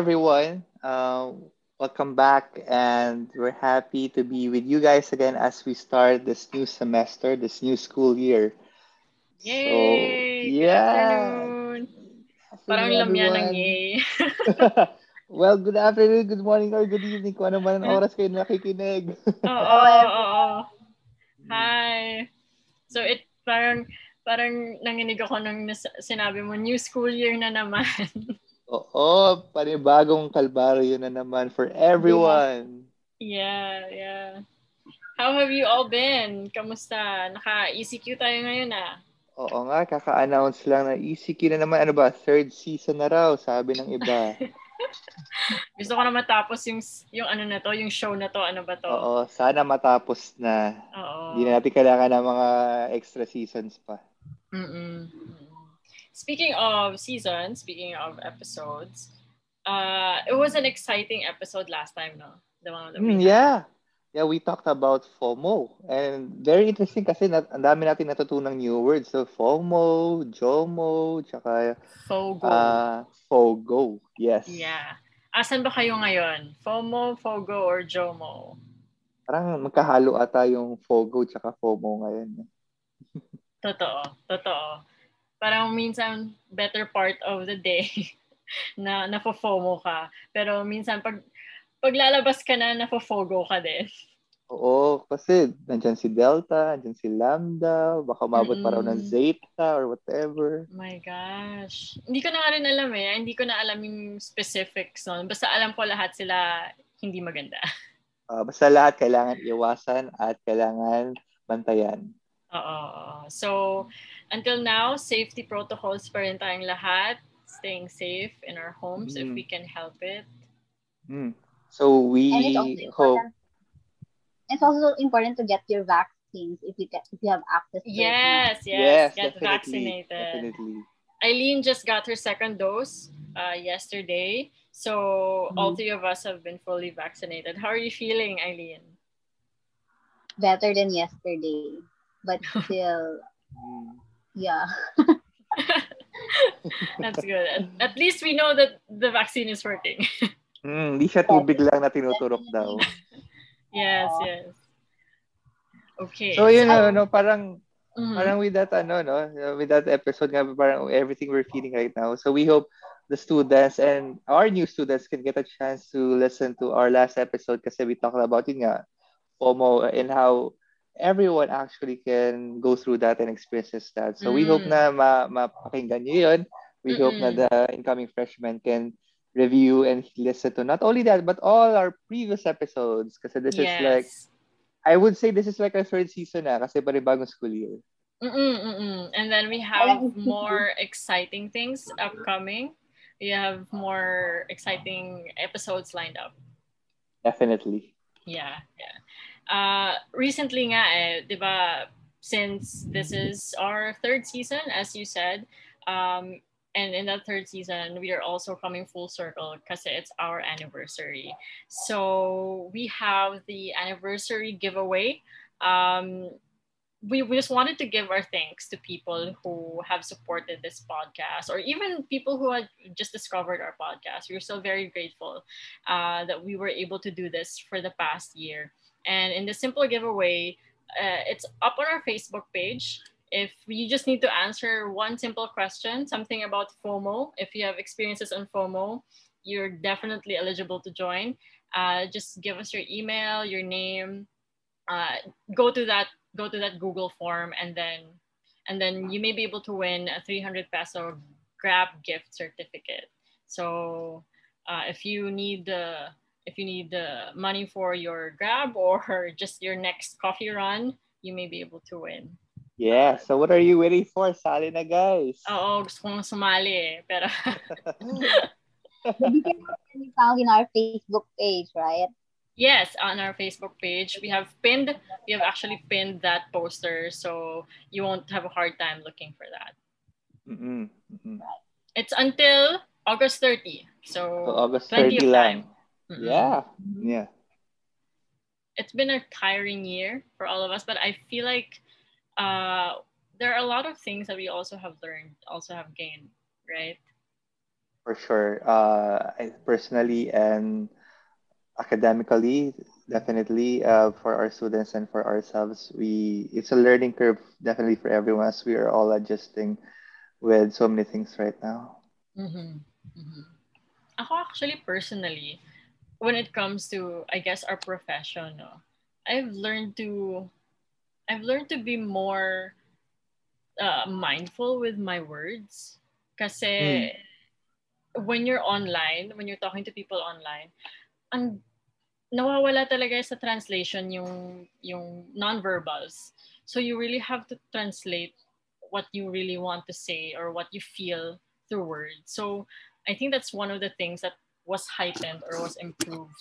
everyone. Uh, welcome back, and we're happy to be with you guys again as we start this new semester, this new school year. Yay! So, yeah. Good afternoon. Parang lamya ng yay. well, good afternoon, good morning, or good evening kung ano man ang oras kayo nakikinig. Oo, oo, oo. Hi. So it parang parang nanginig ako nung sinabi mo new school year na naman. Oo, panibagong kalbaryo na naman for everyone. yeah, yeah. How have you all been? Kamusta? Naka-ECQ tayo ngayon ah. Oo nga, kaka-announce lang na ECQ na naman. Ano ba? Third season na raw, sabi ng iba. Gusto ko na matapos yung yung ano na to, yung show na to, ano ba to? Oo, sana matapos na. Oo. Hindi na natin kailangan ng mga extra seasons pa. Mm-mm. Speaking of seasons, speaking of episodes, uh, it was an exciting episode last time, no? The one that we Mm, had. yeah. Yeah, we talked about FOMO. And very interesting kasi nat- ang dami natin natutunang new words. So, FOMO, JOMO, tsaka FOGO. uh, FOGO. Yes. yeah. Asan ba kayo ngayon? FOMO, FOGO, or JOMO? Parang magkahalo ata yung FOGO tsaka FOMO ngayon. Totoo, totoo. Parang minsan better part of the day na nafo-FOMO ka. Pero minsan pag paglalabas ka na, nafo-FOGO ka din. Oo, kasi nandyan si Delta, nandyan si Lambda, baka mabot pa raw ng Mm-mm. Zeta or whatever. My gosh. Hindi ko na nga rin alam eh. Hindi ko na alam yung specifics nun. Basta alam ko lahat sila hindi maganda. Ah, basta lahat kailangan iwasan at kailangan bantayan. Oo. So, until now, safety protocols pa rin tayong lahat. Staying safe in our homes if Mm. we can help it. Mm. So we And it's also hope important. It's also important to get your vaccines if you get if you have access to it. Yes, yes. yes, get definitely, vaccinated. Definitely. Eileen just got her second dose uh, yesterday. So, all Mhm. three of us have been fully vaccinated. How are you feeling, Eileen? Better than yesterday. But still, Mm. yeah. That's good. At, least we know that the vaccine is working. Mm, hindi siya tubig lang na tinuturok daw. yes, yes. Okay. So yun know, no, parang Mhm. parang with that ano no, with that episode nga parang everything we're feeling right now. So we hope the students and our new students can get a chance to listen to our last episode kasi we talked about yun nga FOMO and how everyone actually can go through that and experiences that. So we hope Mm. na ma mapakinggan niyo yun. We hope na the incoming freshmen can review and listen to not only that but all our previous episodes kasi this is like. I would say this is like a third season na kasi panibagong school year. Mm-mm, mm-mm. And then we have more exciting things upcoming. We have more exciting episodes lined up. Definitely. Yeah, yeah. Uh, recently nga eh, di ba, since this is our third season, as you said, um, and in that third season, we are also coming full circle because it's our anniversary. So we have the anniversary giveaway. Um, we, we just wanted to give our thanks to people who have supported this podcast or even people who had just discovered our podcast. We're so very grateful uh, that we were able to do this for the past year. And in the simple giveaway, uh, it's up on our Facebook page. If you just need to answer one simple question, something about FOMO, if you have experiences on FOMO, you're definitely eligible to join. Uh, just give us your email, your name, uh, go to that go to that Google form, and then and then you may be able to win a 300 peso Grab gift certificate. So uh, if you need the if you need the money for your Grab or just your next coffee run, you may be able to win. Yeah, so what are you waiting for? Sali na guys. Oo, gusto kong sumali eh. Pero The details can be found in our Facebook page, right? yes, on our Facebook page, we have pinned, we have actually pinned that poster so you won't have a hard time looking for that. Mm-mm, mm-mm. It's until August 30. So, So August plenty 30 of lang. time. Mm-mm. Yeah, yeah. It's been a tiring year for all of us, but I feel like uh, there are a lot of things that we also have learned, also have gained, right? for sure. Uh, I, personally and academically, definitely uh, for our students and for ourselves, we it's a learning curve definitely for everyone as we are all adjusting with so many things right now. Mm-hmm. Mm-hmm. Ako actually personally, when it comes to I guess our profession, no, I've learned to I've learned to be more uh, mindful with my words. Cause mm. when you're online, when you're talking to people online, ang nawawala talaga sa translation yung yung non-verbals. So you really have to translate what you really want to say or what you feel through words. So I think that's one of the things that was heightened or was improved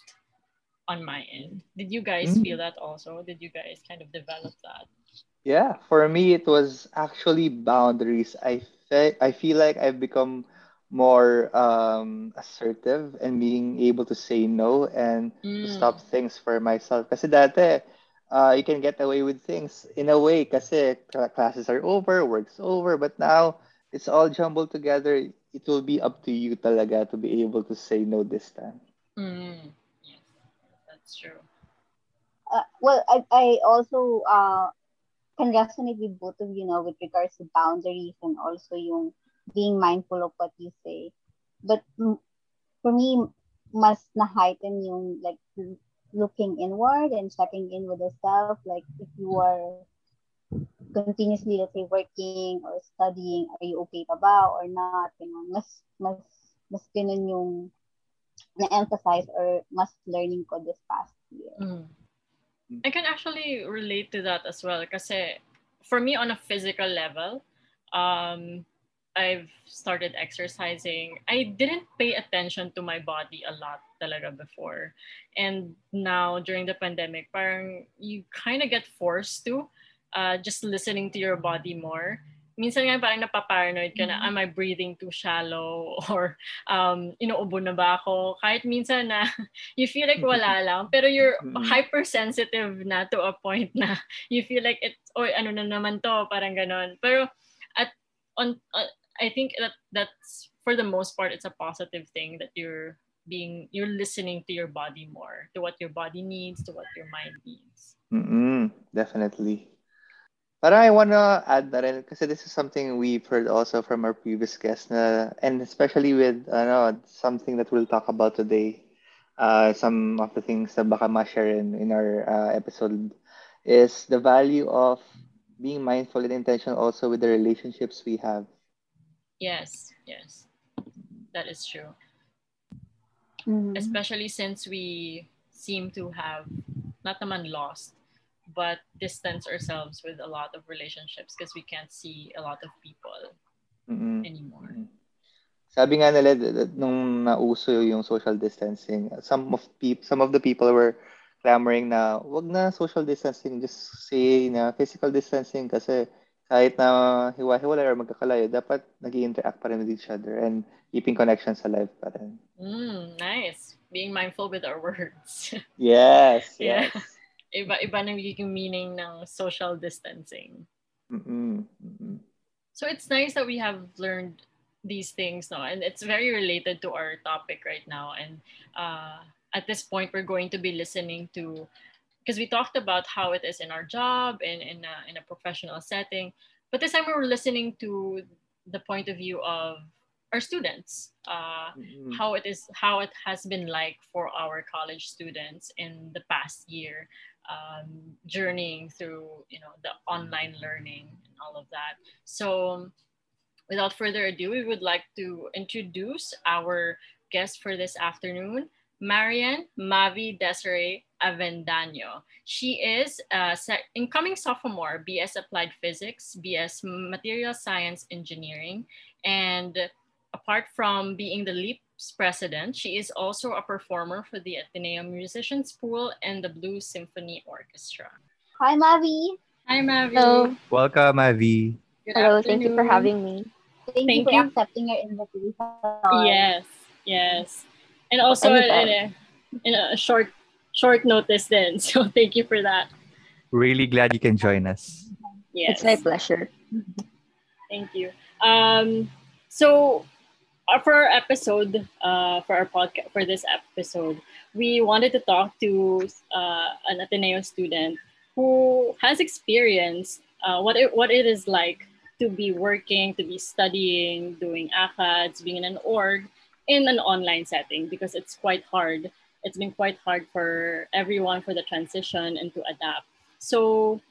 on my end. Did you guys mm. feel that also? Did you guys kind of develop that? Yeah, for me it was actually boundaries. I fe- I feel like I've become more um, assertive and being able to say no and mm. stop things for myself. Kasi dati, uh, you can get away with things in a way kasi classes are over, work's over, but now it's all jumbled together. It will be up to you talaga to be able to say no this time. Mm. Yes, that's true. Uh, well, I, I also uh, can resonate with both of you know with regards to boundaries and also yung being mindful of what you say. But for me, mas na-heighten yung like looking inward and checking in with yourself. Like if you are continuously, let's say, working or studying, are you okay pa ba or not? You know, mas, mas, mas ganun yung na-emphasize or mas learning ko this past year. Mm. I can actually relate to that as well kasi for me on a physical level, um, I've started exercising. I didn't pay attention to my body a lot talaga before. And now during the pandemic, parang you kind of get forced to uh, just listening to your body more minsan nga parang napaparanoid ka na, mm-hmm. am I breathing too shallow? Or, um, inuubo na ba ako? Kahit minsan na, you feel like wala lang, pero you're mm-hmm. hypersensitive na to a point na you feel like, it, oy, ano na naman to, parang ganon. Pero, at, on, uh, I think that that's, for the most part, it's a positive thing that you're being, you're listening to your body more, to what your body needs, to what your mind needs. Mm-mm, definitely. Parang I wanna add na rin kasi this is something we've heard also from our previous guests na, and especially with ano, something that we'll talk about today. Uh, some of the things that baka ma-share in, in our uh, episode is the value of being mindful and intentional also with the relationships we have. Yes, yes. That is true. Mm-hmm. Especially since we seem to have not naman lost but distance ourselves with a lot of relationships because we can't see a lot of people mm-hmm. anymore. Sabi nga nila nung nauso yung social distancing, some of people some of the people were clamoring na wag na social distancing, just say na physical distancing kasi kahit na hiwa-hiwalay or magkakalayo, dapat nag interact pa rin with each other and keeping connections alive pa rin. Mm, nice. Being mindful with our words. yes, yes. Yeah. Iba-iba na nagiging meaning ng social distancing. Mm-mm. Mm-mm. So it's nice that we have learned these things, no? And it's very related to our topic right now. And uh, at this point, we're going to be listening to, because we talked about how it is in our job and in a, in a professional setting. But this time, we're listening to the point of view of our students uh, mm-hmm. how it is how it has been like for our college students in the past year um, journeying through you know the online learning and all of that. So without further ado, we would like to introduce our guest for this afternoon, Marian Mavi Desiree Avendaño. She is a incoming sophomore, BS Applied Physics, BS Material Science Engineering, and apart from being the LEAP president. She is also a performer for the Ateneo Musicians Pool and the Blue Symphony Orchestra. Hi, Mavi. Hi, Mavi. Hello. Welcome, Mavi. Good Hello, afternoon. thank you for having me. Thank, thank you for you. accepting your invitation. Yes, yes. And also in a, in a short short notice then. So thank you for that. Really glad you can join us. Yes. It's my pleasure. Thank you. Um, so for our episode, uh, for our podcast, for this episode, we wanted to talk to uh, an Ateneo student who has experienced uh, what it what it is like to be working, to be studying, doing ACADS, being in an org in an online setting because it's quite hard. It's been quite hard for everyone for the transition and to adapt. So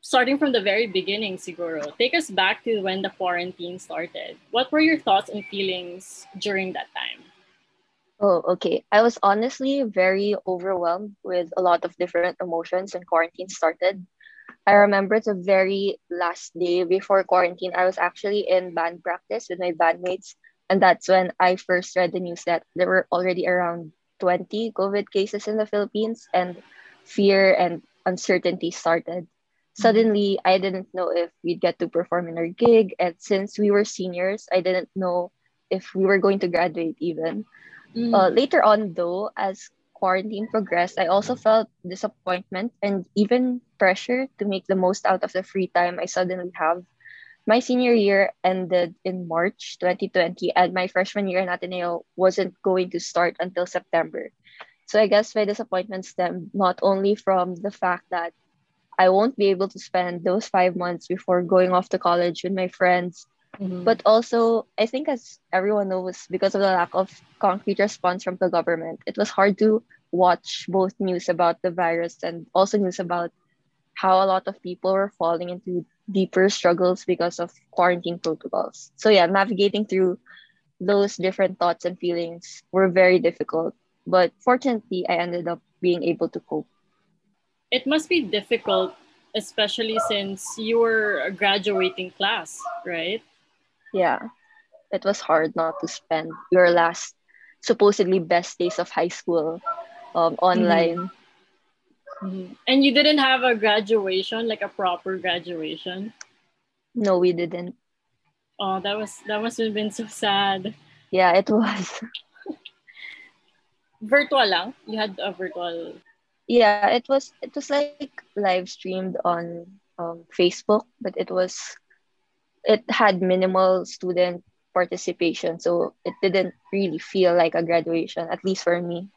starting from the very beginning, Siguro, take us back to when the quarantine started. What were your thoughts and feelings during that time? Oh, okay. I was honestly very overwhelmed with a lot of different emotions when quarantine started. I remember the very last day before quarantine, I was actually in band practice with my bandmates. And that's when I first read the news that there were already around 20 COVID cases in the Philippines and fear and uncertainty started. Suddenly, I didn't know if we'd get to perform in our gig. And since we were seniors, I didn't know if we were going to graduate even. Mm. Uh, later on, though, as quarantine progressed, I also felt disappointment and even pressure to make the most out of the free time I suddenly have. My senior year ended in March 2020, and my freshman year in Ateneo wasn't going to start until September. So I guess my disappointment stemmed not only from the fact that I won't be able to spend those five months before going off to college with my friends. Mhm. But also, I think as everyone knows, because of the lack of concrete response from the government, it was hard to watch both news about the virus and also news about how a lot of people were falling into deeper struggles because of quarantine protocols. So yeah, navigating through those different thoughts and feelings were very difficult. But fortunately, I ended up being able to cope. It must be difficult, especially since you were a graduating class, right? Yeah, it was hard not to spend your last supposedly best days of high school um, online. Mhm. And you didn't have a graduation, like a proper graduation. No, we didn't. Oh, that was that must have been so sad. Yeah, it was. Virtual lang. You had a virtual. Yeah, it was. It was like live streamed on um, Facebook, but it was. It had minimal student participation, so it didn't really feel like a graduation, at least for me.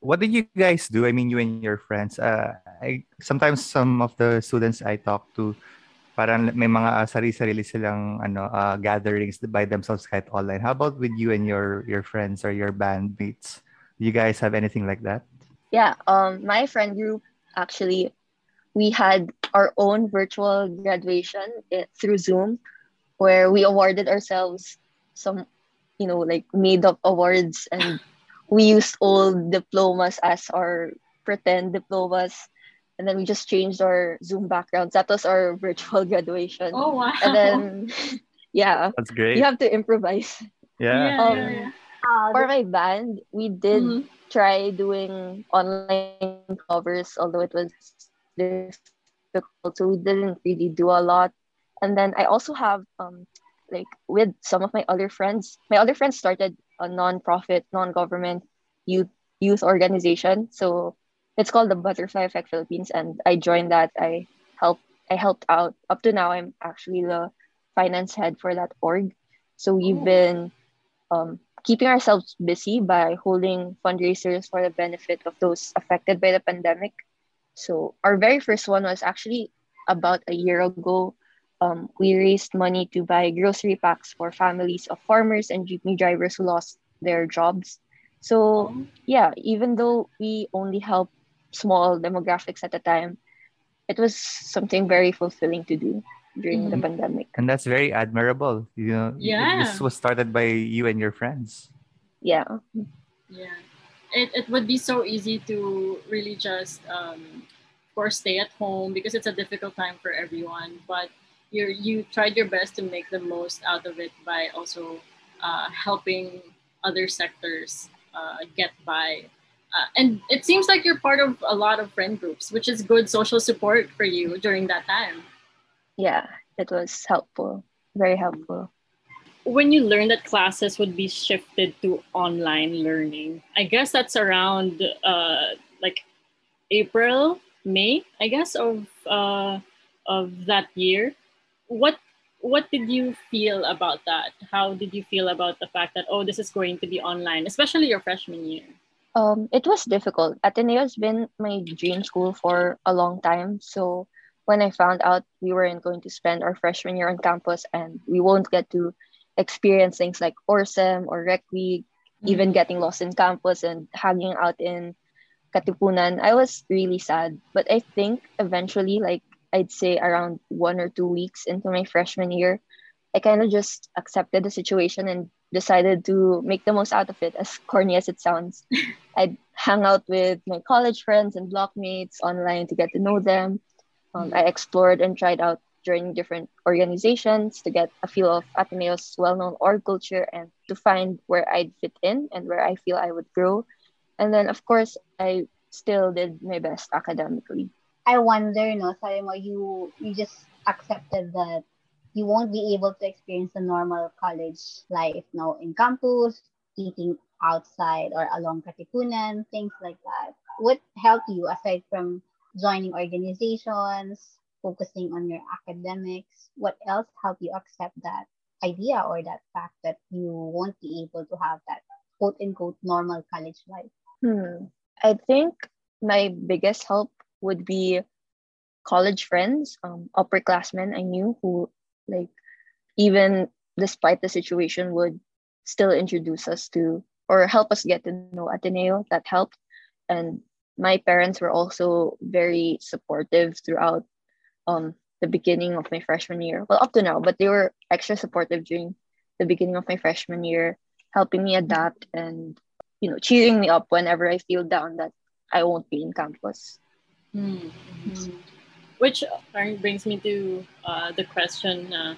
What did you guys do? I mean, you and your friends. Uh, I sometimes some of the students I talk to, parang may mga uh, sarili-sarili silang ano uh, gatherings by themselves kahit online. How about with you and your your friends or your bandmates? Do you guys have anything like that? Yeah, um, my friend group actually, we had our own virtual graduation eh, through Zoom, where we awarded ourselves some, you know, like made up awards, and we used old diplomas as our pretend diplomas, and then we just changed our Zoom backgrounds. That was our virtual graduation, Oh wow. and then yeah, That's great. you have to improvise. yeah. yeah, Um, yeah, yeah. Uh, For my band, we did Mhm. try doing online covers, although it was difficult, so we didn't really do a lot. And then I also have um like with some of my other friends, my other friends started a non-profit, non-government youth youth organization. So it's called the Butterfly Effect Philippines, and I joined that. I helped I helped out. Up to now, I'm actually the finance head for that org. So we've Oh. been um, keeping ourselves busy by holding fundraisers for the benefit of those affected by the pandemic. So our very first one was actually about a year ago. Um, we raised money to buy grocery packs for families of farmers and jeepney drivers who lost their jobs. So yeah, even though we only help small demographics at a time, it was something very fulfilling to do during the Mhm. pandemic. And that's very admirable. You know, Yeah. this was started by you and your friends. Yeah. Yeah. It, it would be so easy to really just, um, of course, stay at home because it's a difficult time for everyone. But you you tried your best to make the most out of it by also uh, helping other sectors uh, get by. Uh, and it seems like you're part of a lot of friend groups, which is good social support for you during that time. Yeah, it was helpful. Very helpful. when you learned that classes would be shifted to online learning i guess that's around uh, like april may i guess of uh, of that year what what did you feel about that? How did you feel about the fact that oh, this is going to be online, especially your freshman year? Um, it was difficult. Ateneo has been my dream school for a long time. So when I found out we weren't going to spend our freshman year on campus and we won't get to experience things like ORSEM or Rec Week, mm-hmm. even getting lost in campus and hanging out in Katipunan, I was really sad. But I think eventually, like I'd say around one or two weeks into my freshman year, I kind of just accepted the situation and decided to make the most out of it, as corny as it sounds. I'd hang out with my college friends and blockmates online to get to know them. Um, I explored and tried out during different organizations to get a feel of Ateneo's well-known org culture and to find where I'd fit in and where I feel I would grow. And then, of course, I still did my best academically. I wonder, no, sabi mo, you, you just accepted that you won't be able to experience the normal college life now in campus, eating outside or along Katipunan, things like that. What helped you aside from joining organizations, focusing on your academics? What else helped you accept that idea or that fact that you won't be able to have that quote unquote normal college life? Hmm. I think my biggest help would be college friends, um, upperclassmen I knew who like even despite the situation would still introduce us to or help us get to know Ateneo. That helped. And my parents were also very supportive throughout um, the beginning of my freshman year. Well, up to now, but they were extra supportive during the beginning of my freshman year, helping me adapt and you know cheering me up whenever I feel down that I won't be in campus. Mm-hmm. Which brings me to uh, the question: uh,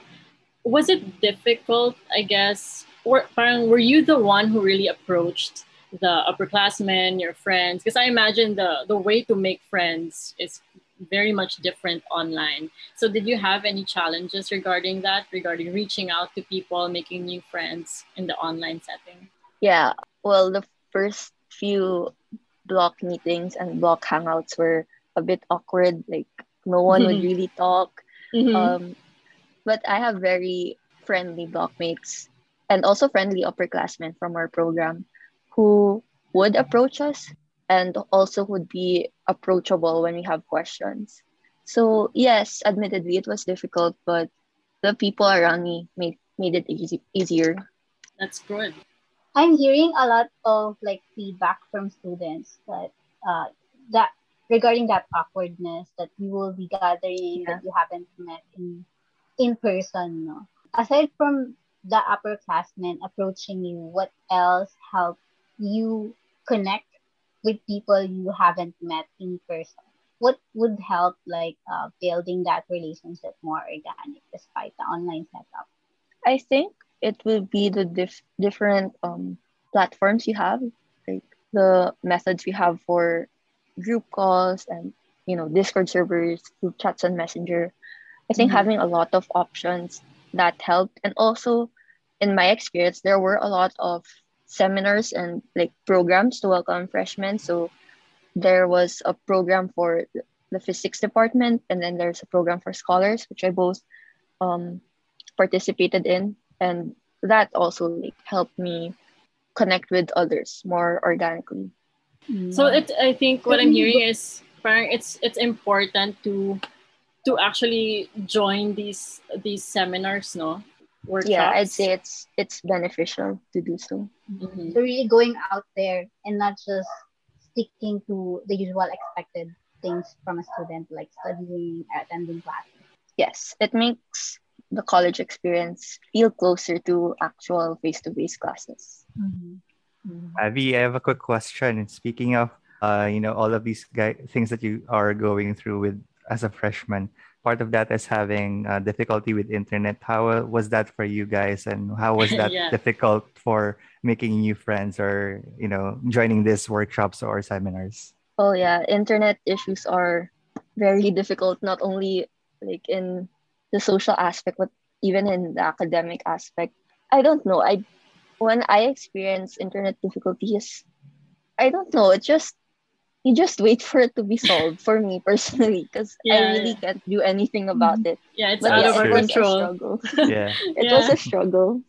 Was it difficult? I guess, or were you the one who really approached the upperclassmen, your friends? Because I imagine the the way to make friends is very much different online. So, did you have any challenges regarding that, regarding reaching out to people, making new friends in the online setting? Yeah, well, the first few block meetings and block hangouts were a bit awkward. Like no one would really talk. Mm-hmm. Um, but I have very friendly blockmates and also friendly upperclassmen from our program who would approach us and also would be approachable when we have questions. So yes, admittedly it was difficult, but the people around me made made it easy easier. That's good. I'm hearing a lot of like feedback from students that uh, that regarding that awkwardness that you will be gathering yeah. that you haven't met in in person. No? Aside from the upperclassmen approaching you, what else helped you connect with people you haven't met in person? What would help like uh, building that relationship more organic despite the online setup? I think it will be the dif- different um, platforms you have, like the methods we have for group calls and you know Discord servers, group chats, and Messenger. I think mm-hmm. having a lot of options that helped, and also in my experience, there were a lot of seminars and like programs to welcome freshmen. So there was a program for the physics department, and then there's a program for scholars, which I both um, participated in. And that also like helped me connect with others more organically. So it i think what i'm hearing is it's it's important to to actually join these these seminars no Workshops. yeah i'd say it's it's beneficial to do so mm-hmm. so really going out there and not just sticking to the usual expected things from a student like studying attending classes yes it makes the college experience feel closer to actual face-to-face classes. Mm-hmm. Mm-hmm. Abby, I have a quick question. Speaking of, uh, you know, all of these guy- things that you are going through with as a freshman, part of that is having uh, difficulty with internet. How was that for you guys, and how was that yeah. difficult for making new friends or you know joining these workshops or seminars? Oh yeah, internet issues are very difficult. Not only like in the social aspect, but even in the academic aspect. I don't know. I when I experience internet difficulties, I don't know. It just you just wait for it to be solved for me personally because Yeah, I really yeah. can't do anything about it. Yeah, it's But out yeah, of our it was a control. struggle. Yeah. it Yeah. was a struggle.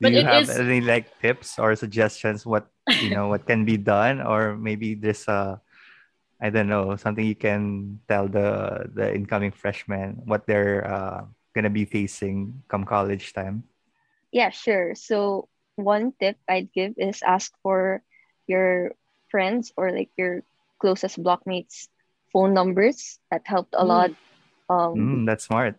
Do But you it have is- any like tips or suggestions what you know what can be done or maybe there's a I don't know something you can tell the the incoming freshmen what they're uh, gonna be facing come college time. Yeah, sure. So one tip I'd give is ask for your friends or like your closest blockmates phone numbers. That helped a Mm. lot. Um, Mm, that's smart.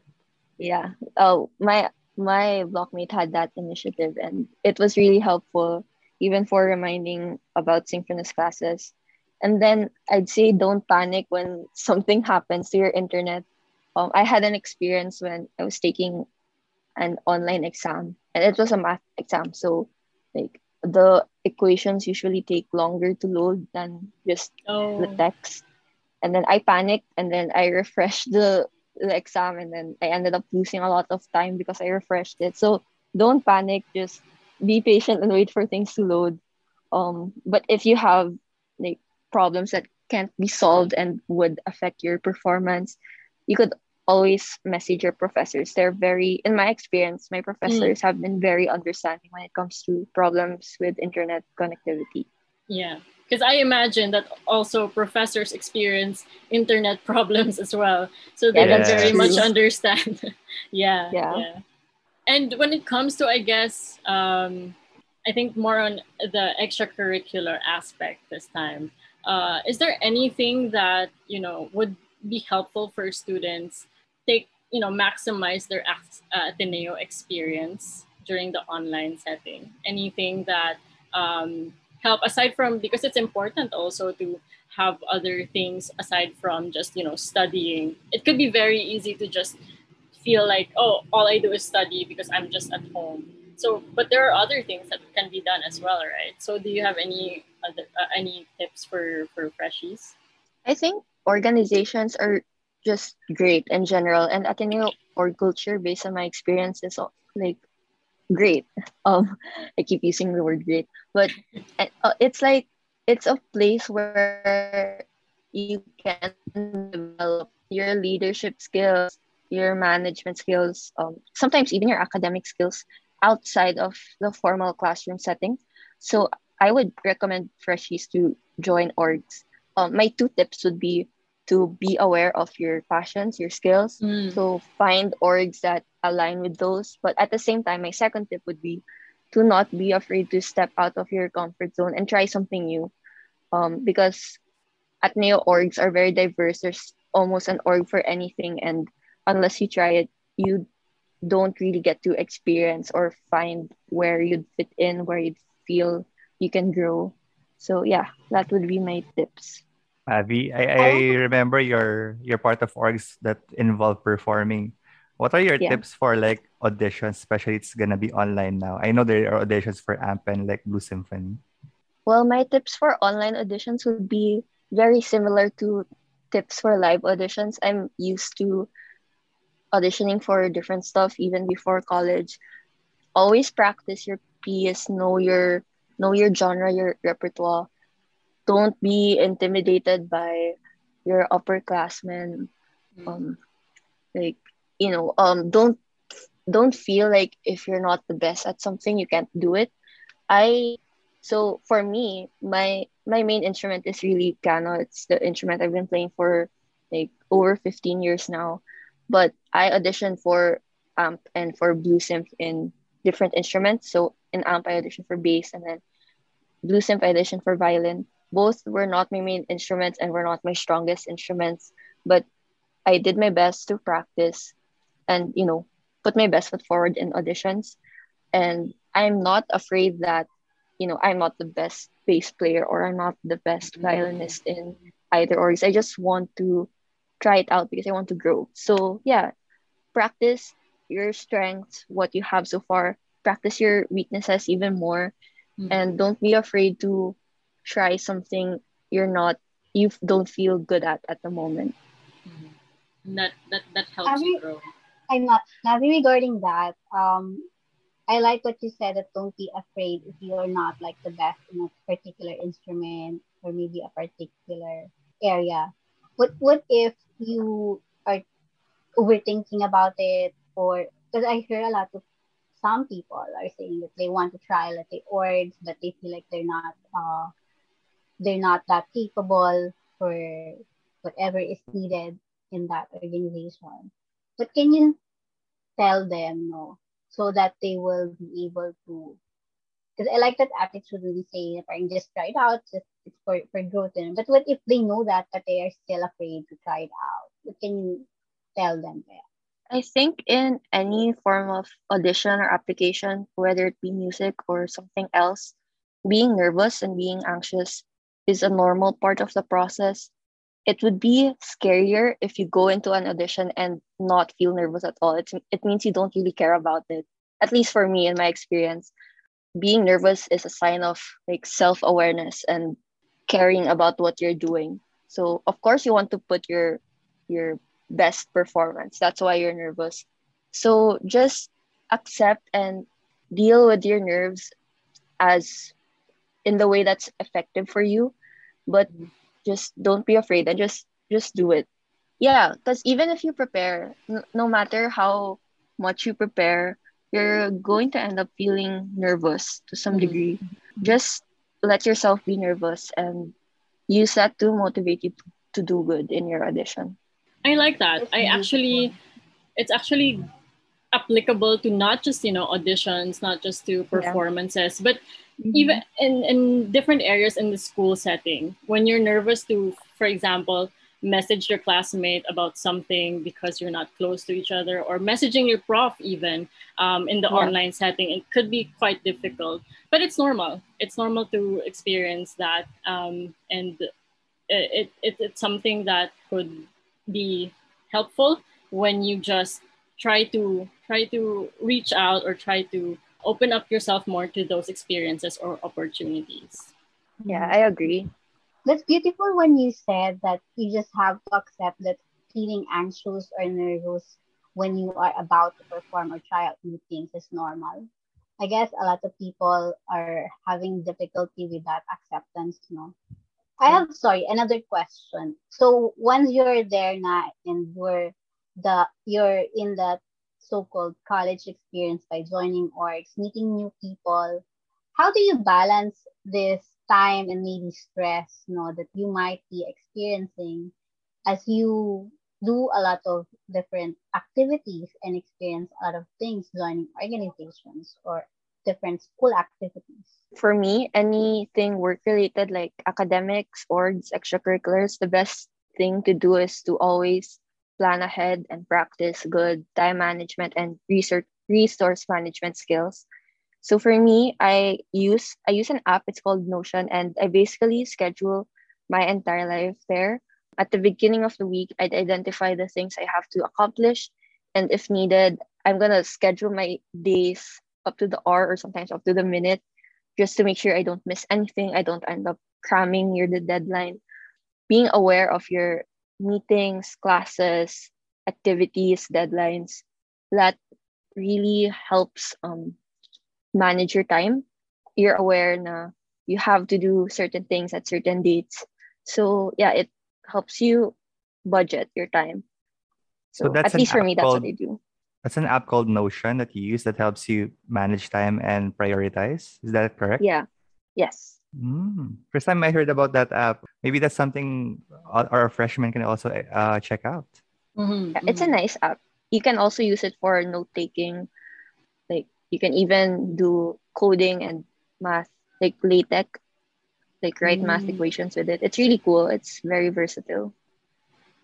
yeah oh my my blockmate had that initiative and it was really helpful even for reminding about synchronous classes and then i'd say don't panic when something happens to your internet um, i had an experience when i was taking an online exam and it was a math exam so like the equations usually take longer to load than just Oh, the text. And then i panicked and then i refreshed the, the exam and then i ended up losing a lot of time because i refreshed it. So don't panic. Just be patient and wait for things to load. Um but if you have like problems that can't be solved and would affect your performance you could always message your professors they're very in my experience my professors have been very understanding when it comes to problems with internet connectivity yeah. Because I imagine that also professors experience internet problems as well. So they Yeah, can that's very much true. understand. yeah, Yeah. And when it comes to, I guess, um, I think more on the extracurricular aspect this time. Uh, is there anything that you know would be helpful for students take you know maximize their uh, Ateneo experience during the online setting? Anything that um, help aside from because it's important also to have other things aside from just you know studying. It could be very easy to just feel like oh all I do is study because I'm just at home. So, but there are other things that can be done as well, right? So, do you have any other uh, any tips for for freshies? I think organizations are just great in general, and Ateneo or culture, based on my experience, is like great. Um, I keep using the word great, but uh, it's like it's a place where you can develop your leadership skills, your management skills, um, sometimes even your academic skills outside of the formal classroom setting. So I would recommend freshies to join orgs. Um, my two tips would be to be aware of your passions, your skills. So find orgs that align with those. But at the same time, my second tip would be to not be afraid to step out of your comfort zone and try something new. Um, because Ateneo orgs are very diverse. There's almost an org for anything, and unless you try it, you don't really get to experience or find where you'd fit in, where you'd feel you can grow. So yeah, that would be my tips. Avi, I, I oh. remember your you're part of orgs that involve performing. What are your Yeah. tips for like auditions, especially it's gonna be online now? I know there are auditions for AMP and like Blue Symphony. Well, my tips for online auditions would be very similar to tips for live auditions. I'm used to auditioning for different stuff even before college. Always practice your piece, know your know your genre, your repertoire. Don't be intimidated by your upperclassmen. Um, like you know, um, don't don't feel like if you're not the best at something, you can't do it. I so for me, my my main instrument is really piano. It's the instrument I've been playing for like over 15 years now. But I auditioned for amp and for blue symph in different instruments. So in amp I auditioned for bass and then blue symph I auditioned for violin. Both were not my main instruments and were not my strongest instruments, but I did my best to practice and you know put my best foot forward in auditions. And I'm not afraid that you know I'm not the best bass player or I'm not the best mm-hmm. violinist in either orgs. I just want to try it out because I want to grow. So yeah, practice your strengths, what you have so far. Practice your weaknesses even more, mm-hmm. and don't be afraid to try something you're not you don't feel good at at the moment. that that that helps Abi- grow. I'm not Navi regarding that. Um, I like what you said that don't be afraid if you're not like the best in a particular instrument or maybe a particular area. What what if you are overthinking about it or because I hear a lot of some people are saying that they want to try let's say orgs but they feel like they're not uh they're not that capable for whatever is needed in that organization. But can you tell them no so that they will be able to because I like that attitude we say I just try it out, just it's for, for growth. But what if they know that but they are still afraid to try it out? What can you tell them there? I think in any form of audition or application, whether it be music or something else, being nervous and being anxious is a normal part of the process. It would be scarier if you go into an audition and not feel nervous at all. It, it means you don't really care about it. At least for me, in my experience, being nervous is a sign of like self awareness and caring about what you're doing. So of course you want to put your your best performance. That's why you're nervous. So just accept and deal with your nerves as in the way that's effective for you, but just don't be afraid and just just do it. Yeah, because even if you prepare, n- no matter how much you prepare, you're going to end up feeling nervous to some Mhm. degree. Just let yourself be nervous and use that to motivate you to, to do good in your audition. I like that. I actually, it's actually applicable to not just you know auditions, not just to performances, but even in in different areas in the school setting. When you're nervous to, for example, message your classmate about something because you're not close to each other, or messaging your prof even um, in the Yeah. online setting, it could be quite difficult. But it's normal. It's normal to experience that, um, and it, it it's something that could be helpful when you just try to try to reach out or try to open up yourself more to those experiences or opportunities. Yeah, I agree. That's beautiful when you said that you just have to accept that feeling anxious or nervous when you are about to perform or try out new things is normal. I guess a lot of people are having difficulty with that acceptance, no? I have sorry, another question. So once you're there na and you're the you're in that so-called college experience by joining orgs, meeting new people, how do you balance this time and maybe stress no that you might be experiencing as you do a lot of different activities and experience a lot of things joining organizations or different school activities? For me, anything work related like academics or extracurriculars, the best thing to do is to always plan ahead and practice good time management and research resource management skills. So for me, I use I use an app. It's called Notion, and I basically schedule my entire life there. At the beginning of the week, I'd identify the things I have to accomplish, and if needed, I'm gonna schedule my days up to the hour or sometimes up to the minute, just to make sure I don't miss anything. I don't end up cramming near the deadline. Being aware of your meetings, classes, activities, deadlines, that really helps um, manage your time. You're aware na you have to do certain things at certain dates. So yeah, it helps you budget your time. So So, that's at least for me, that's what called- I do. That's an app called Notion that you use that helps you manage time and prioritize. Is that correct? Yeah. Yes. Mm. First time I heard about that app. Maybe that's something our our freshmen can also uh, check out. Mhm, Yeah, It's a mhm. nice app. You can also use it for note taking. Like you can even do coding and math, like LaTeX, like write math Mm. equations with it. It's really cool. It's very versatile.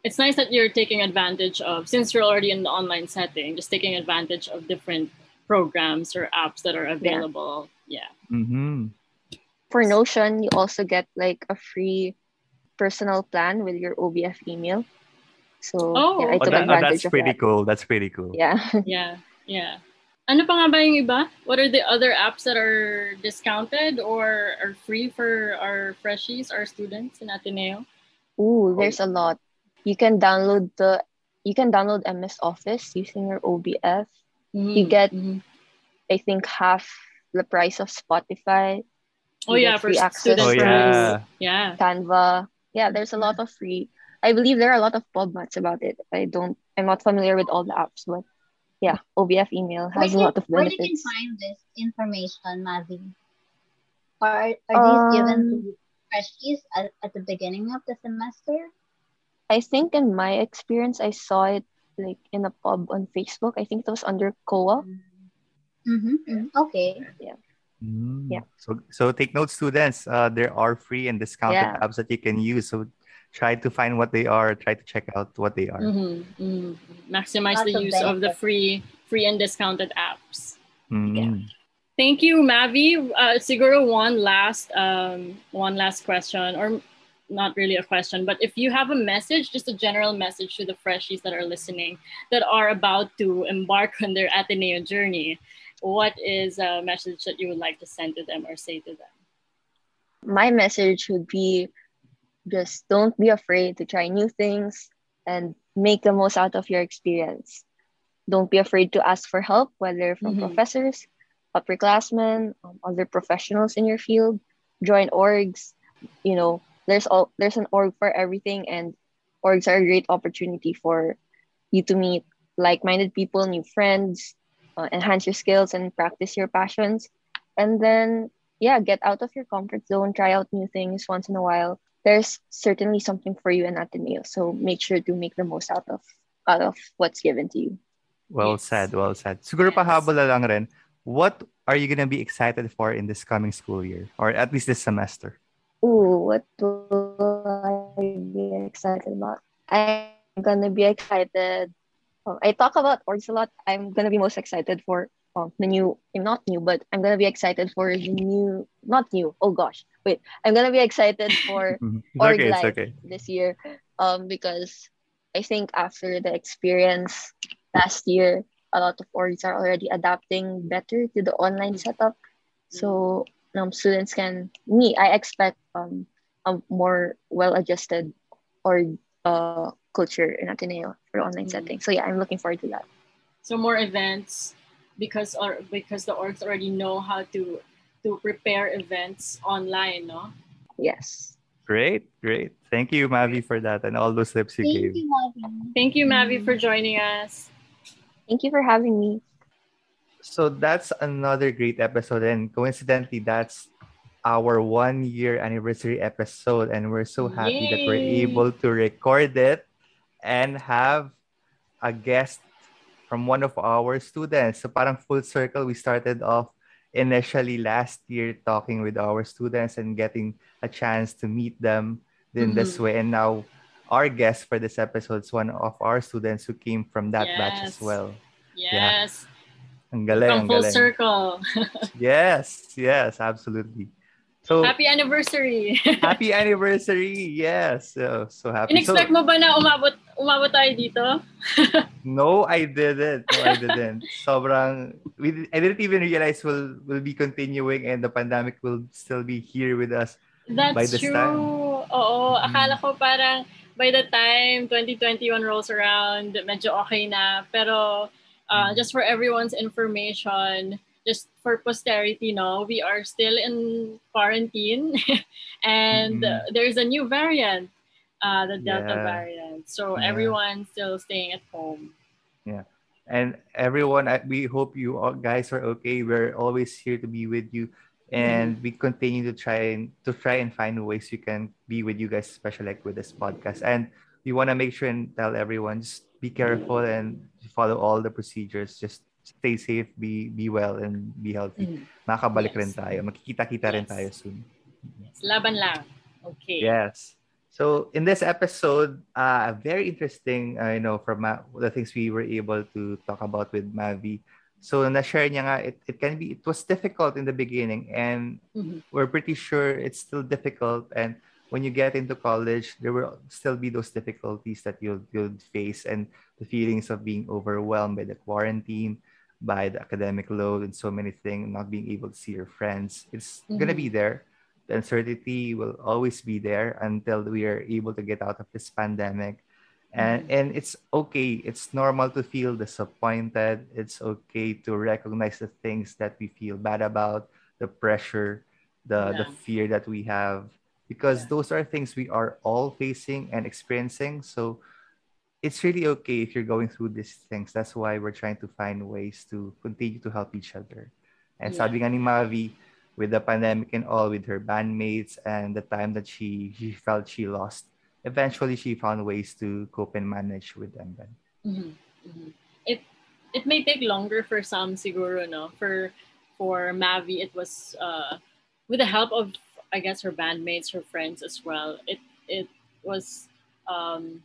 It's nice that you're taking advantage of since you're already in the online setting, just taking advantage of different programs or apps that are available. Yeah. Mm-hmm. For Notion, you also get like a free personal plan with your OBF email. So Oh, yeah, I Oh, that- advantage that's of pretty that. cool. That's pretty cool. Yeah. Yeah. Yeah. Ano pa nga ba yung iba? What are the other apps that are discounted or are free for our freshies, our students in Ateneo? Ooh, there's a lot. You can download the you can download MS Office using your OBF. You Mhm, get- mhm. I think half the price of Spotify. Oh yeah, for free access students. Oh, yeah. Yeah. Canva. Yeah, there's a lot of free. I believe there are a lot of PubMats about it. I don't. I'm not familiar with all the apps, but yeah, OBF email Where has a lot of benefits where you can find this information, Mavi? Are, are these given Um, to freshies at, at the beginning of the semester? I think in my experience, I saw it like in a pub on Facebook. I think it was under COA. Mm-hmm. Okay. Mm. Yeah. So so take note, students. Uh, there are free and discounted Yeah. apps that you can use. So try to find what they are. Try to check out what they are. Mhm, mhm. Maximize Lots the of use of the free free and discounted apps. Mm. Thank you, Mavi. Uh, siguro one last um, one last question, or not really a question, but if you have a message, just a general message to the freshies that are listening that are about to embark on their Ateneo journey, what is a message that you would like to send to them or say to them? My message would be just don't be afraid to try new things and make the most out of your experience. Don't be afraid to ask for help, whether from Mhm. professors, upperclassmen, um, other professionals in your field. Join orgs. You know, there's all there's an org for everything, and orgs are a great opportunity for you to meet like-minded people, new friends, uh, enhance your skills, and practice your passions. And then, yeah, get out of your comfort zone. Try out new things once in a while. There's certainly something for you in Ateneo, so make sure to make the most out of out of what's given to you. Well Yes. said. Well said. Siguro Yes. pahabol lang rin. What are you gonna be excited for in this coming school year, or at least this semester? Ooh, what will I be excited about? I'm gonna be excited. Oh, I talk about orgs a lot. I'm gonna be most excited for oh, the new, not new, but I'm gonna be excited for the new, not new. Oh gosh, wait. I'm gonna be excited for Mhm. It's org okay. Okay. this year, um, because I think after the experience last year, a lot of orgs are already adapting better to the online setup. So um, students can me I expect um a more well-adjusted org uh culture in Ateneo for online Mm. setting. So yeah, I'm looking forward to that. So more events because or because the orgs already know how to to prepare events online, no? Yes. Great, great. Thank you, Mavi, for that and all those tips you Thank gave. you, Mavi. Thank you, Mavi, for joining us. Thank you for having me. So that's another great episode, and coincidentally, that's our one year anniversary episode, and we're so happy that we're able to record it and have a guest from one of our students. So parang full circle, we started off initially last year talking with our students and getting a chance to meet them in this Mhm. way, and now our guest for this episode is one of our students who came from that batch as well. Yes. Ang galing, From full galing. circle. Yes, yes, absolutely. So happy, Happy anniversary. anniversary! Yes, so, so happy. In-expect so, mo ba na umabot umabot tayo dito? No, I didn't. No, I didn't. Sobrang, we, I didn't even realize we'll, we'll be continuing and the pandemic will still be here with us. That's By this true. time. Oo, Mm. akala ko parang by the time 2021 rolls around, medyo okay na. Pero uh, Mm. just for everyone's information, just for posterity, no, we are still in quarantine and uh, there's a new variant, uh, the Delta Yeah. variant. So Yeah. everyone's still staying at home. Yeah. And everyone, we hope you all guys are okay. We're always here to be with you. And we continue to try and to try and find ways we can be with you guys, especially like with this podcast. And we want to make sure and tell everyone just be careful and follow all the procedures. Just stay safe, be be well, and be healthy. Makakabalik Yes. rin tayo. Makikita-kita rin tayo soon. Yes, laban lang. Okay. Yes. So in this episode, uh, very interesting, uh, you know, from Ma- the things we were able to talk about with Mavi. So na-share niya nga, it, it can be, it was difficult in the beginning and Mhm. we're pretty sure it's still difficult. And when you get into college, there will still be those difficulties that you'll, you'll face and the feelings of being overwhelmed by the quarantine, by the academic load and so many things, not being able to see your friends. It's gonna mm-hmm. be there the uncertainty will always be there until we are able to get out of this pandemic And mm-hmm. and it's okay. It's normal to feel disappointed. It's okay to recognize the things that we feel bad about, the pressure, the the fear that we have because Yeah. those are things we are all facing and experiencing. So it's really okay if you're going through these things. That's why we're trying to find ways to continue to help each other. And Yeah. sabi nga ni Mavi, with the pandemic and all, with her bandmates and the time that she, she felt she lost, eventually she found ways to cope and manage with them. Then. Mhm, mhm. It it may take longer for some siguro no for for Mavi it was uh with the help of I guess her bandmates her friends as well it it was um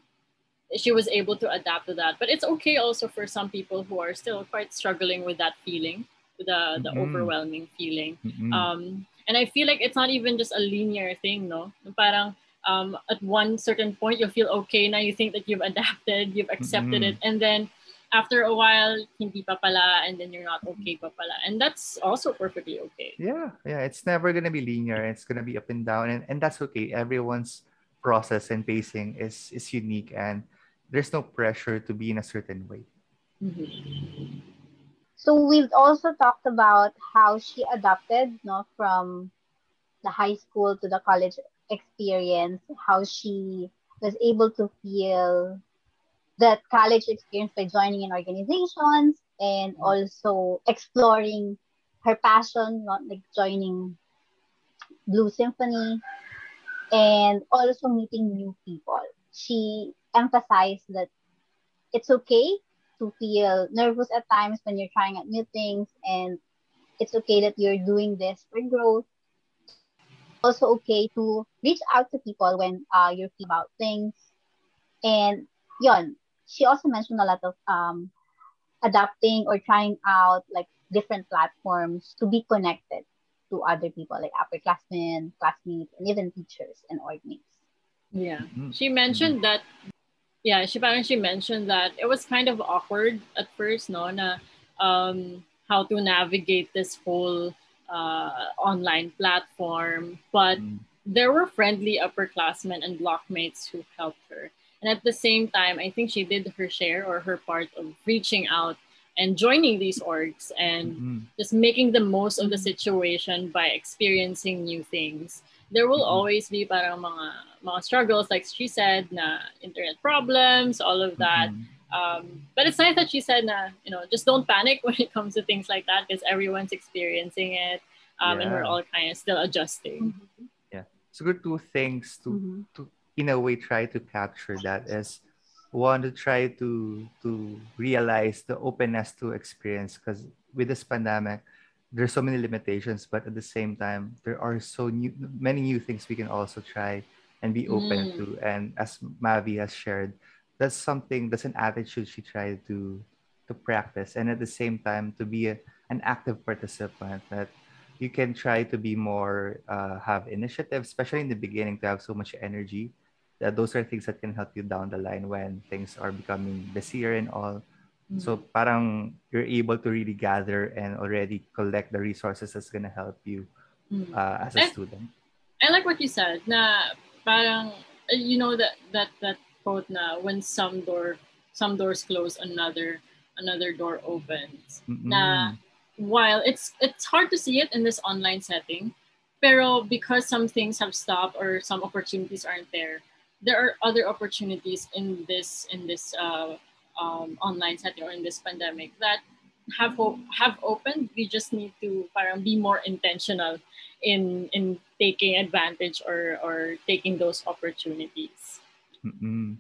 she was able to adapt to that but it's okay also for some people who are still quite struggling with that feeling the the Mhm. overwhelming feeling Mm-mm. um, and I feel like it's not even just a linear thing, no? Parang um, at one certain point you'll feel okay now you think that you've adapted, you've accepted Mhm. it, and then after a while hindi pa pala, and then you're not okay pa pala, and that's also perfectly okay. Yeah, yeah. It's never gonna be linear. It's gonna be up and down, and, and that's okay. Everyone's process and pacing is is unique, and there's no pressure to be in a certain way. Mhm. So we've also talked about how she adapted no, from the high school to the college experience, how she was able to feel that college experience by joining in organizations and also exploring her passion, not like joining Blue Symphony and also meeting new people. She emphasized that it's okay to feel nervous at times when you're trying out new things and it's okay that you're doing this for growth also okay to reach out to people when uh, you're feeling about things and yon she also mentioned a lot of um, adapting or trying out like different platforms to be connected to other people like upperclassmen classmates and even teachers and org mates Yeah. Mhm. She mentioned that yeah, she parang she mentioned that it was kind of awkward at first, no, na um how to navigate this whole uh online platform, but Mm. there were friendly upperclassmen and blockmates who helped her. And at the same time, I think she did her share or her part of reaching out and joining these orgs and Mhm. just making the most of the situation by experiencing new things. There will Mhm. always be parang mga mga struggles, like she said, na internet problems, all of that. Mhm. Um, but it's nice that she said, na, you know, just don't panic when it comes to things like that because everyone's experiencing it, um, and we're all kind of still adjusting. Yeah. So good two things to Mhm. to in a way try to capture that is one to try to to realize the openness to experience because with this pandemic there's so many limitations but at the same time there are so new many new things we can also try and be open Mm. to. And as mavi has shared that's something that's an attitude she tried to to practice. And at the same time to be a, an active participant that you can try to be more uh, have initiative especially in the beginning to have so much energy that those are things that can help you down the line when things are becoming busier and all so parang you're able to really gather and already collect the resources that's going to help you Mm. uh, as a Eh, student I like what you said na parang uh, you know that that that quote na when some door some doors close another another door opens. Mm-mm. Na while it's it's hard to see it in this online setting, pero because some things have stopped or some opportunities aren't there, there are other opportunities in this in this uh, um, online setting or in this pandemic that have hope have opened. We just need to parang be more intentional in in taking advantage or or taking those opportunities. Mm-mm.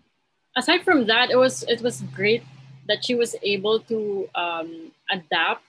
Aside from that, it was it was great that she was able to um, adapt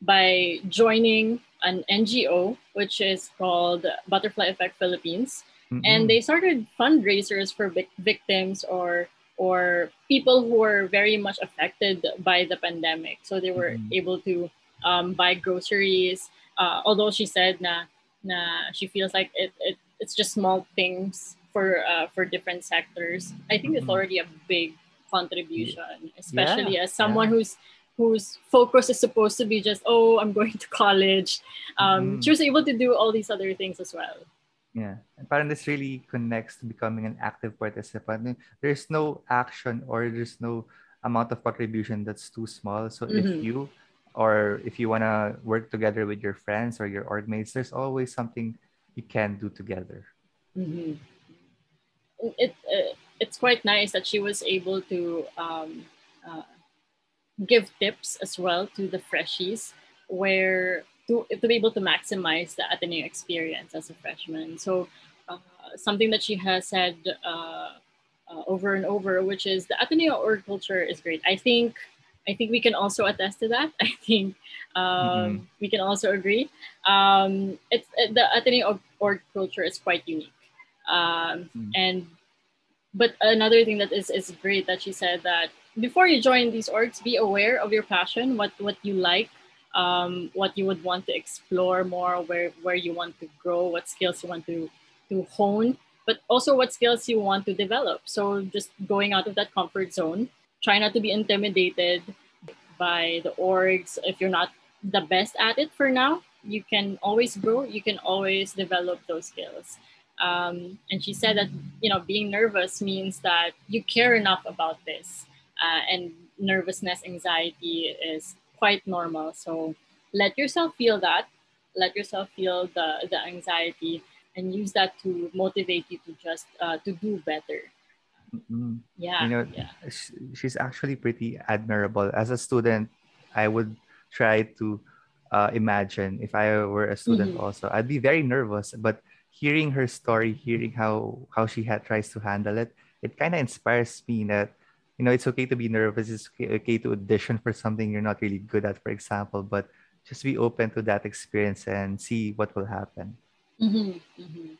by joining an NGO which is called Butterfly Effect Philippines, Mm-mm. and they started fundraisers for vic- victims or or people who were very much affected by the pandemic. So they were Mhm. able to um, buy groceries. Uh, although she said na na she feels like it, it it's just small things for uh, for different sectors. I think it's Mhm. already a big contribution, especially Yeah, as someone yeah. who's whose focus is supposed to be just oh I'm going to college. Um, Mhm. She was able to do all these other things as well. Yeah. And parang this really connects to becoming an active participant. There's no action or there's no amount of contribution that's too small. So if Mhm. you or if you want to work together with your friends or your org mates, there's always something you can do together. Mhm. It uh, it's quite nice that she was able to um, uh, give tips as well to the freshies, where to to be able to maximize the Ateneo experience as a freshman. So uh, something that she has said uh, uh, over and over, which is the Ateneo org culture is great. I think. I think we can also attest to that. I think um, we can also agree. Um, it's the Ateneo org, culture is quite unique. Um, Mm. And but another thing that is is great that she said that before you join these orgs, be aware of your passion, what what you like, um, what you would want to explore more, where where you want to grow, what skills you want to to hone, but also what skills you want to develop. So just going out of that comfort zone, try not to be intimidated by the orgs. If you're not the best at it for now, you can always grow. You can always develop those skills. Um, and she said that you know being nervous means that you care enough about this, uh, and nervousness, anxiety is quite normal. So let yourself feel that. Let yourself feel the the anxiety, and use that to motivate you to just uh, to do better. Mm. Yeah, You know, yeah. sh- she's actually pretty admirable. As a student, I would try to uh, imagine if I were a student Mhm. also. I'd be very nervous, but hearing her story, hearing how how she had tries to handle it, it kind of inspires me that you know it's okay to be nervous. It's okay, to audition for something you're not really good at, for example, but just be open to that experience and see what will happen. hmm hmm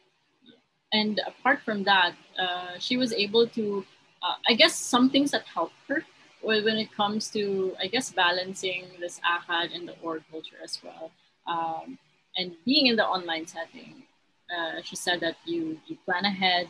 And apart from that, uh, she was able to, uh, I guess, some things that helped her when it comes to, I guess, balancing this ACAD and the org culture as well. Um, and being in the online setting, uh, she said that you, you plan ahead.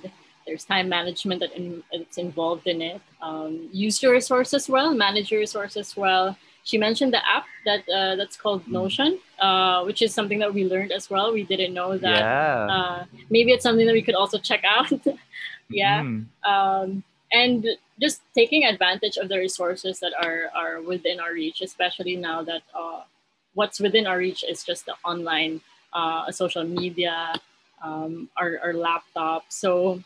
There's time management that in, it's involved in it. Um, use your resources well, manage your resources well. She mentioned the app that uh, that's called Notion, uh, which is something that we learned as well. We didn't know that yeah. uh, maybe it's something that we could also check out. yeah. Mhm. Um, and just taking advantage of the resources that are, are within our reach, especially now that uh, what's within our reach is just the online, uh, social media, um, our, our laptop. So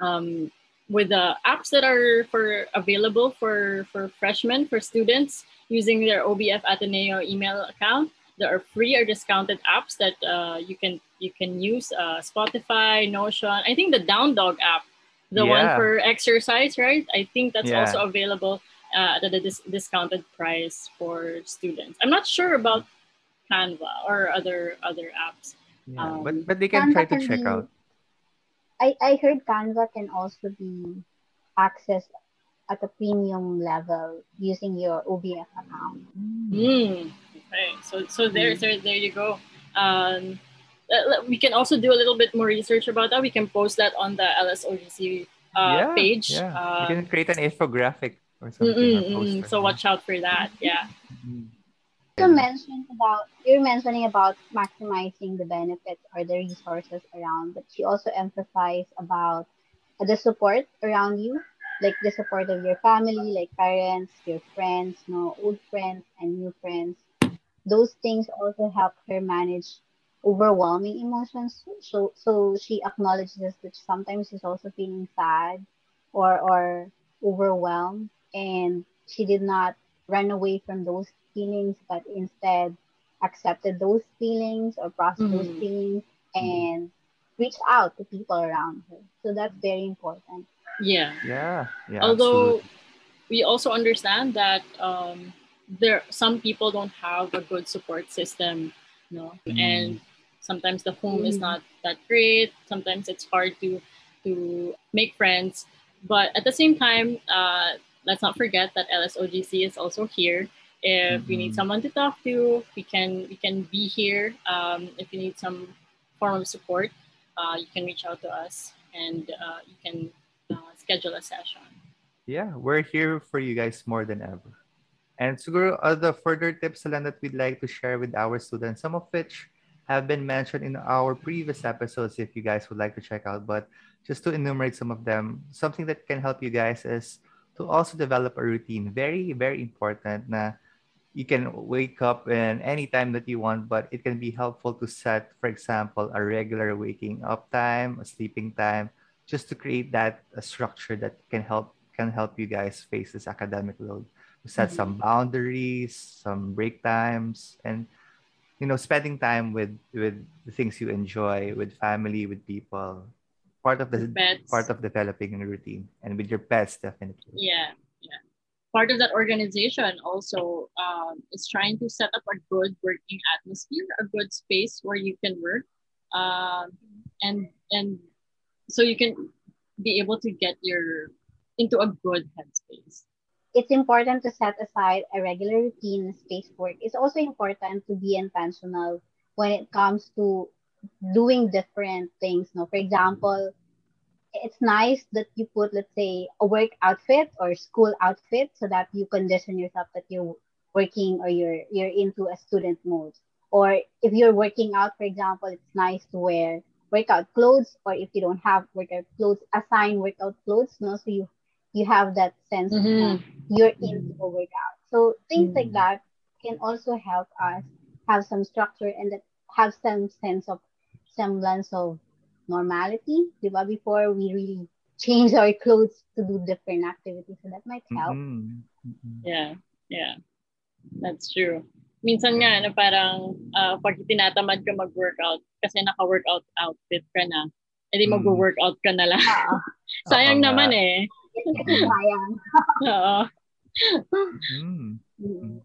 um, with the apps that are for available for, for freshmen, for students using their OBF Ateneo email account, there are free or discounted apps that uh, you can you can use uh, Spotify, Notion. I think the Down Dog app, the one for exercise, right? I think that's Yeah. also available uh, at a dis- discounted price for students. I'm not sure about Canva or other other apps. Yeah, Um, but but they can try to can check be- out. I, I heard Canva can also be accessed at a premium level using your OBF account. Mm. Okay, so so there, Mm. so there you go. Um, uh, we can also do a little bit more research about that. We can post that on the LSOGC uh, yeah, page. Yeah. Um, you can create an infographic or something. or. So watch out for that. Yeah. You mentioned about you're mentioning about maximizing the benefits or the resources around, but she also emphasized about the support around you, like the support of your family, like parents, your friends, no old friends and new friends. Those things also help her manage overwhelming emotions. So so she acknowledges that sometimes she's also feeling sad or or overwhelmed and she did not run away from those feelings but instead accepted those feelings or processed those Mhm. feelings and reached out to people around her. So that's very important. Yeah. Yeah. Yeah. Although absolutely. we also understand that um, there some people don't have a good support system, you know, Mm. and sometimes the home is Mm. not that great. Sometimes it's hard to to make friends, but at the same time, uh, let's not forget that LSOGC is also here. If you need Mhm. someone to talk to, we can we can be here. Um, if you need some form of support, uh, you can reach out to us and uh, you can uh, schedule a session. yeah, we're here for you guys more than ever. And siguro other further tips lang that we'd like to share with our students, some of which have been mentioned in our previous episodes if you guys would like to check out. But just to enumerate some of them, something that can help you guys is to also develop a routine. Very, very important na you can wake up in any time that you want, but it can be helpful to set, for example, a regular waking up time, a sleeping time, just to create that a structure that can help can help you guys face this academic load. To set mm-hmm. some boundaries, some break times, and you know, spending time with with the things you enjoy, with family, with people, part of the pets. part of developing a routine, and with your pets, definitely. Yeah. Part of that organization also um, is trying to set up a good working atmosphere, a good space where you can work, um, and and so you can be able to get your into a good headspace it's important to set aside a regular routine space work. It's also important to be intentional when it comes to doing different things. No, for example, it's nice that you put, let's say, a work outfit or school outfit so that you condition yourself that you're working or you're you're into a student mode. Or if you're working out, for example, it's nice to wear workout clothes, or if you don't have workout clothes, assign workout clothes, no, so you you have that sense mm-hmm. you're into a workout. So things mm-hmm. like that can also help us have some structure and that have some sense of semblance of normality. Diba? Before we really change our clothes to do different activities. So that might help. Mm-hmm. mm-hmm. Yeah, yeah. That's true. Minsan nga, na parang uh, pag tinatamad ka mag-workout kasi naka-workout outfit ka na, edi mm. mag-workout ka na lang. Uh, Sayang uh, naman eh. Mm.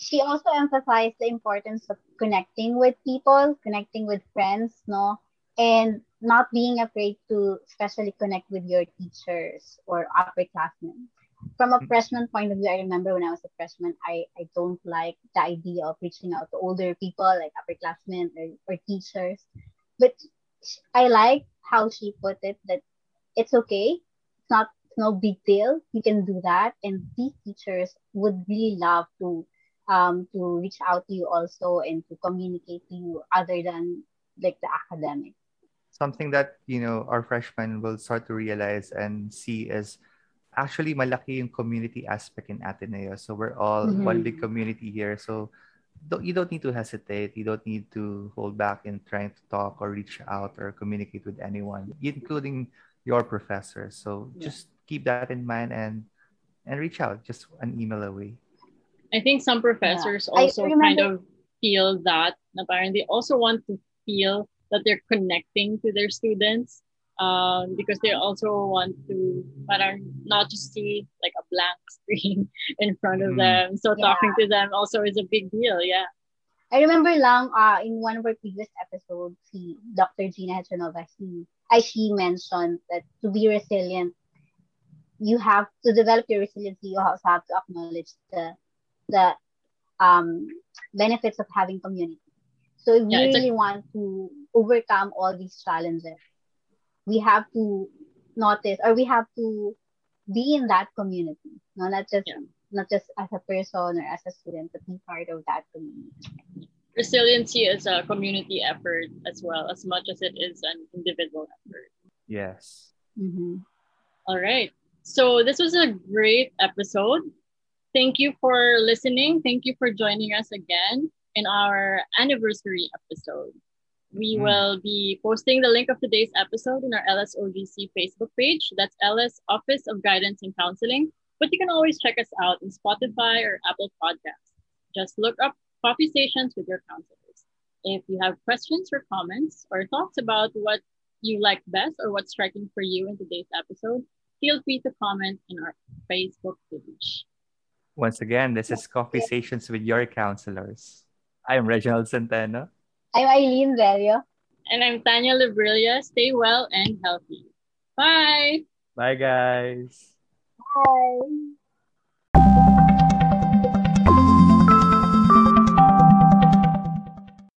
She also emphasized the importance of connecting with people, connecting with friends, no, and not being afraid to especially connect with your teachers or upperclassmen. From a mm. freshman point of view, I remember when I was a freshman, I, I don't like the idea of reaching out to older people like upperclassmen or, or teachers. But I like how she put it that it's okay it's not it's no big deal. You can do that, and these teachers would really love to um, to reach out to you also and to communicate to you other than like the academic. Something that you know our freshmen will start to realize and see is actually malaki yung community aspect in Ateneo. So we're all mm-hmm. one big community here. So don't, you don't need to hesitate. You don't need to hold back in trying to talk or reach out or communicate with anyone, including your professors. So yeah. just keep that in mind and and reach out just an email away. I think some professors yeah. also kind of feel that apparently they also want to feel that they're connecting to their students um, because they also want to parang not just see like a blank screen in front of mm. them. So yeah. talking to them also is a big deal. Yeah. I remember lang uh, in one of our previous episodes, si Dr. Gina Hechanova, he as she mentioned that to be resilient you have to develop your resiliency you also have to acknowledge the the um, benefits of having community so if yeah, we really a- want to overcome all these challenges we have to notice or we have to be in that community. No not just yeah. not just as a person or as a student but be part of that community. Resiliency is a community effort as well as much as it is an individual effort. Yes. Mm-hmm. All right. So this was a great episode. Thank you for listening. Thank you for joining us again in our anniversary episode we mm. will be posting the link of today's episode in our LSOGC Facebook page. That's LS Office of Guidance and Counseling. But you can always check us out in Spotify or Apple Podcasts. Just look up coffee stations with your counselors. If you have questions or comments or thoughts about what you like best or what's striking for you in today's episode, feel free to comment in our Facebook page. Once again, this is Coffee Stations with your counselors. I'm Reginald Centeno. I'm Eileen Velio. And I'm Tanya Librilia. Stay well and healthy. Bye. Bye, guys. Bye.